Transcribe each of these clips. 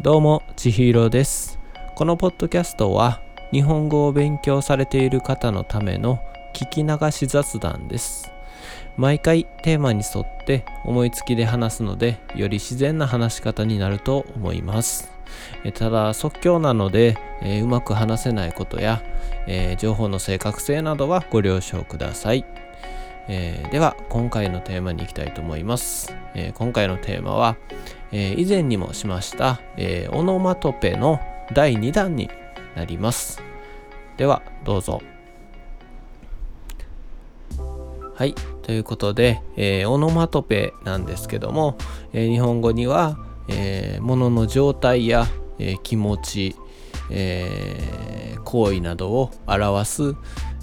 どうも、ちひろです。このポッドキャストは、日本語を勉強されている方のための聞き流し雑談です。毎回テーマに沿って思いつきで話すので、より自然な話し方になると思います。えただ、即興なので、えーうまく話せないことや、えー情報の正確性などはご了承ください。えーでは今回のテーマに行きたいと思います、えー今回のテーマは、えー以前にもしました、えーオノマトペの第2弾になります。ではどうぞ。はいということで、えーオノマトペなんですけども、えー日本語には、えー物の状態や、えー気持ち、えー行為などを表す、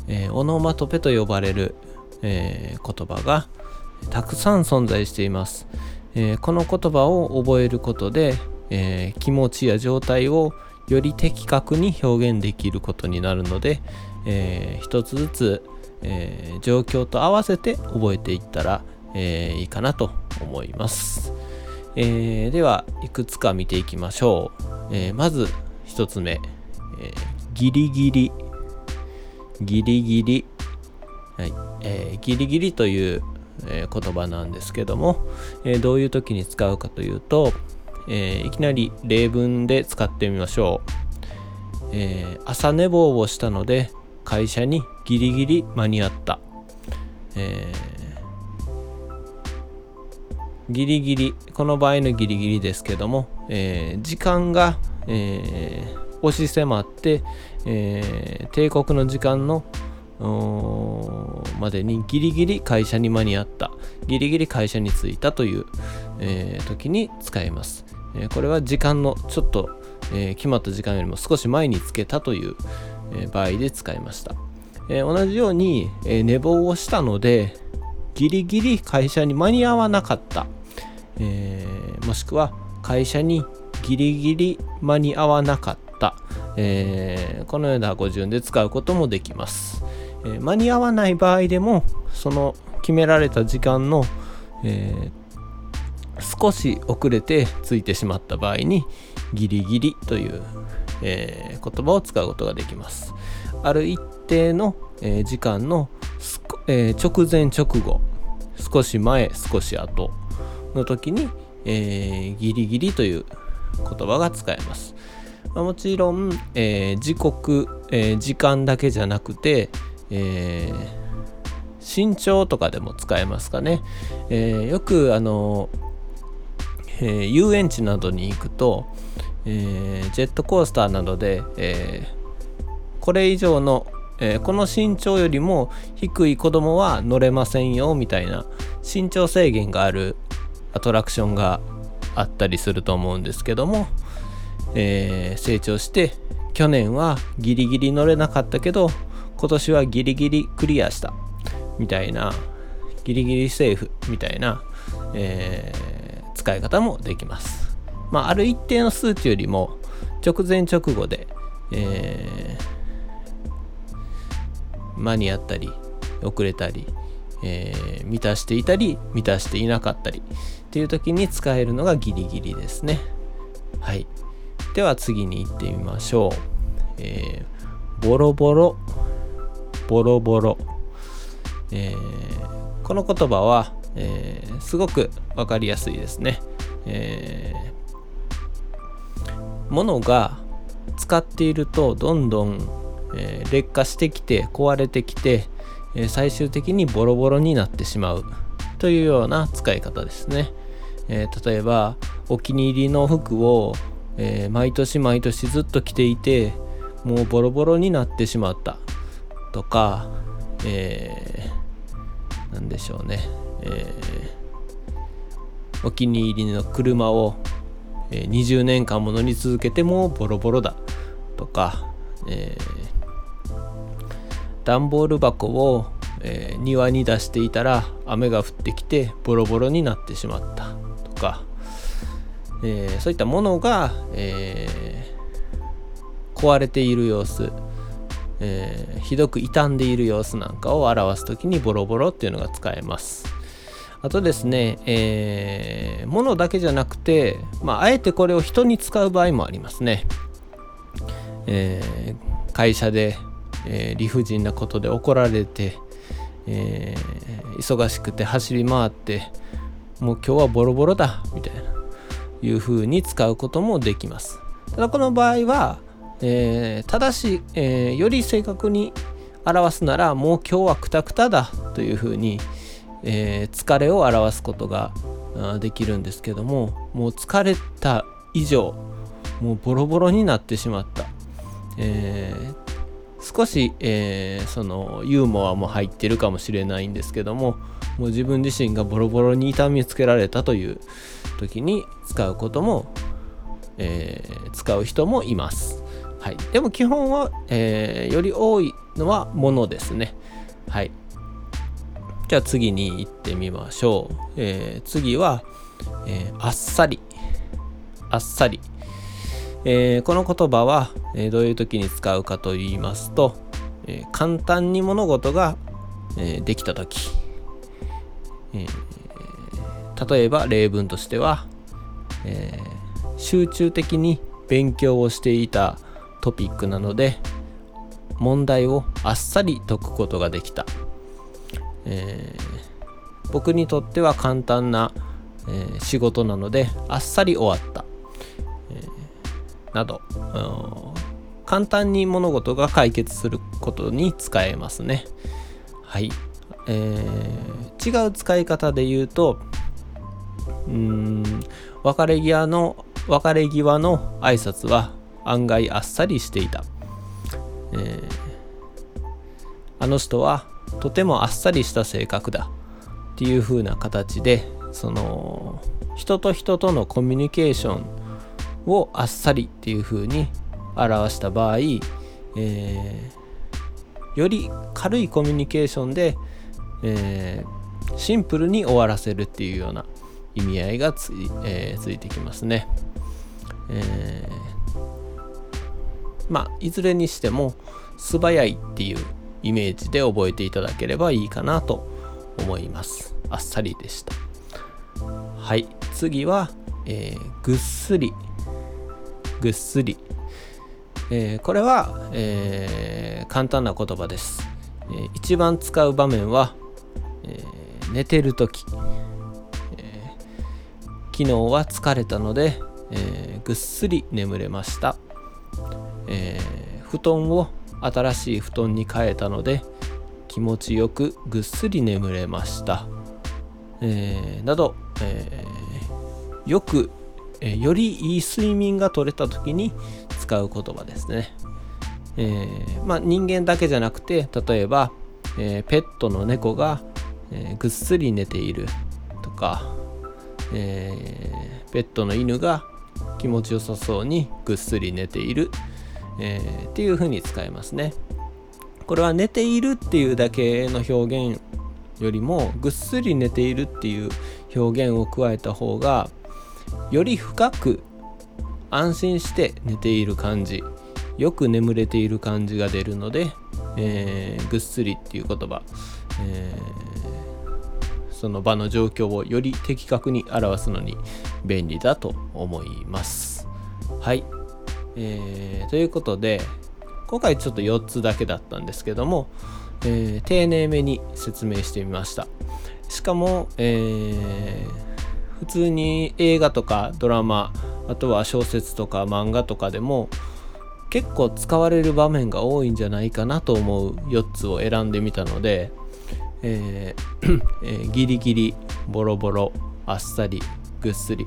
えーオノマトペと呼ばれる、えー言葉がたくさん存在しています、えーこの言葉を覚えることで、えー気持ちや状態をより的確に表現できることになるので、えー一つずつ、えー状況と合わせて覚えていったら、えーいいかなと思います、えーではいくつか見ていきましょう、えーまず一つ目、えーギリギリ。ギリギリ。はい。えーギリギリという、え言葉なんですけども、えどういう時に使うかというと、えいきなり例文で使ってみましょう、え朝寝坊をしたので会社にギリギリ間に合った、えギリギリこの場合のギリギリですけども、え時間が、え押し迫って、え帝国の時間のまでにギリギリ会社に間に合ったギリギリ会社に着いたという、えー時に使います、えこれは時間のちょっと、えー決まった時間よりも少し前につけたという、え場合で使いました、え同じように、え寝坊をしたのでギリギリ会社に間に合わなかった、えもしくは会社にギリギリ間に合わなかった、えーこのような語順で使うこともできます、え間に合わない場合でもその決められた時間の、えー少し遅れてついてしまった場合にギリギリという、えー言葉を使うことができます。ある一定の、えー時間の、え直前直後少し前少し後の時に、えギリギリという言葉が使えます。まあもちろん、え時刻、え時間だけじゃなくて、えー身長とかでも使えますかね、えーよくあの、えー遊園地などに行くと、えジェットコースターなどで、えこれ以上の、えこの身長よりも低い子供は乗れませんよみたいな身長制限があるアトラクションがあったりすると思うんですけども、え成長して去年はギリギリ乗れなかったけど今年はギリギリクリアしたみたいなギリギリセーフみたいな、えー使い方もできます。まあ、ある一定の数値よりも直前直後で、えー間に合ったり遅れたり、えー満たしていたり満たしていなかったりっていう時に使えるのがギリギリですね。はい。では次に行ってみましょう。えーボロボロ、ボロボロ。えーこの言葉は、えーすごくわかりやすいですね。えー物が使っているとどんどん、えー劣化してきて壊れてきて、え最終的にボロボロになってしまうというような使い方ですね。えー例えばお気に入りの服を、え毎年毎年ずっと着ていてもうボロボロになってしまったとか、えーなんでしょうね、えーお気に入りの車を、20年間も乗り続けてもボロボロだとか、えー段ボール箱を、えー庭に出していたら雨が降ってきてボロボロになってしまったとか、えーそういったものが、えー壊れている様子、えーひどく傷んでいる様子なんかを表す時にボロボロっていうのが使えますあとですね、えー、物だけじゃなくて、まあ、あえてこれを人に使う場合もありますね。えー、会社で、えー、理不尽なことで怒られて、えー、忙しくて走り回ってもう今日はボロボロだみたいないう風に使うこともできますただこの場合は、えー、正し、えー、より正確に表すならもう今日はクタクタだという風に、えー、疲れを表すことができるんですけどももう疲れた以上もうボロボロになってしまった、えー、少し、えー、そのユーモアも入ってるかもしれないんですけどももう自分自身がボロボロに痛みつけられたという時に使うことも、えー、使う人もいます。はい、でも基本は、えー、より多いのはものですね。はい。じゃあ次に行ってみましょう。えー、次は、えー、あっさり。あっさり。えー、この言葉は、えどういう時に使うかと言いますと、え簡単に物事が、えできた時、え例えば例文としては、え集中的に勉強をしていたトピックなので問題をあっさり解くことができた。えー、僕にとっては簡単な、えー、仕事なのであっさり終わった、えー、など簡単に物事が解決することに使えますね。はい、えー、違う使い方で言うとうん別れ際の別れ際の挨拶は案外あっさりしていた、えー、あの人はとてもあっさりした性格だっていう風な形でその人と人とのコミュニケーションをあっさりっていう風に表した場合、えー、より軽いコミュニケーションで、えー、シンプルに終わらせるっていうような意味合いがつい,、えー、ついてきますね。えまあいずれにしても素早いっていうイメージで覚えていただければいいかなと思います。あっさりでした。はい、次は、えー、ぐっすり。ぐっすり。えー、これは、えー、簡単な言葉です。え一番使う場面は、え寝てる時、え昨日は疲れたので、えぐっすり眠れました。え布団を新しい布団に変えたので気持ちよくぐっすり眠れました、えー、など、えー、よく、え、よりいい睡眠が取れた時に使う言葉ですね、えまあ、人間だけじゃなくて例えば、えペットの猫が、えぐっすり寝ているとか、えペットの犬が気持ちよさそうにぐっすり寝ている。えー、っていう風に使えますね。これは寝ているっていうだけの表現よりもぐっすり寝ているっていう表現を加えた方がより深く安心して寝ている感じよく眠れている感じが出るので、えー、ぐっすりっていう言葉、えー、その場の状況をより的確に表すのに便利だと思います。はいえー、ということで今回ちょっと4つだけだったんですけども、えー、丁寧めに説明してみました。しかも、えー、普通に映画とかドラマあとは小説とか漫画とかでも結構使われる場面が多いんじゃないかなと思う4つを選んでみたので、えー えー、ギリギリボロボロあっさりぐっすり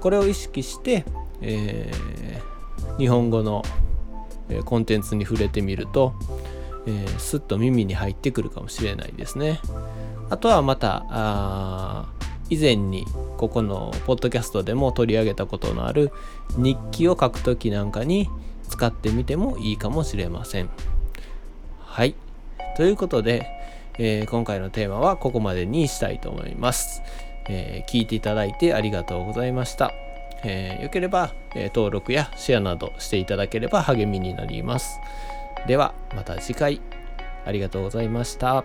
これを意識して、えー日本語の、コンテンツに触れてみると、えー、スッと耳に入ってくるかもしれないですね。あとはまた以前にここのポッドキャストでも取り上げたことのある日記を書くときなんかに使ってみてもいいかもしれません。はい。ということで、えー、今回のテーマはここまでにしたいと思います、えー、聞いていただいてありがとうございました。えー、よければ、え登録やシェアなどしていただければ励みになります。ではまた次回ありがとうございました。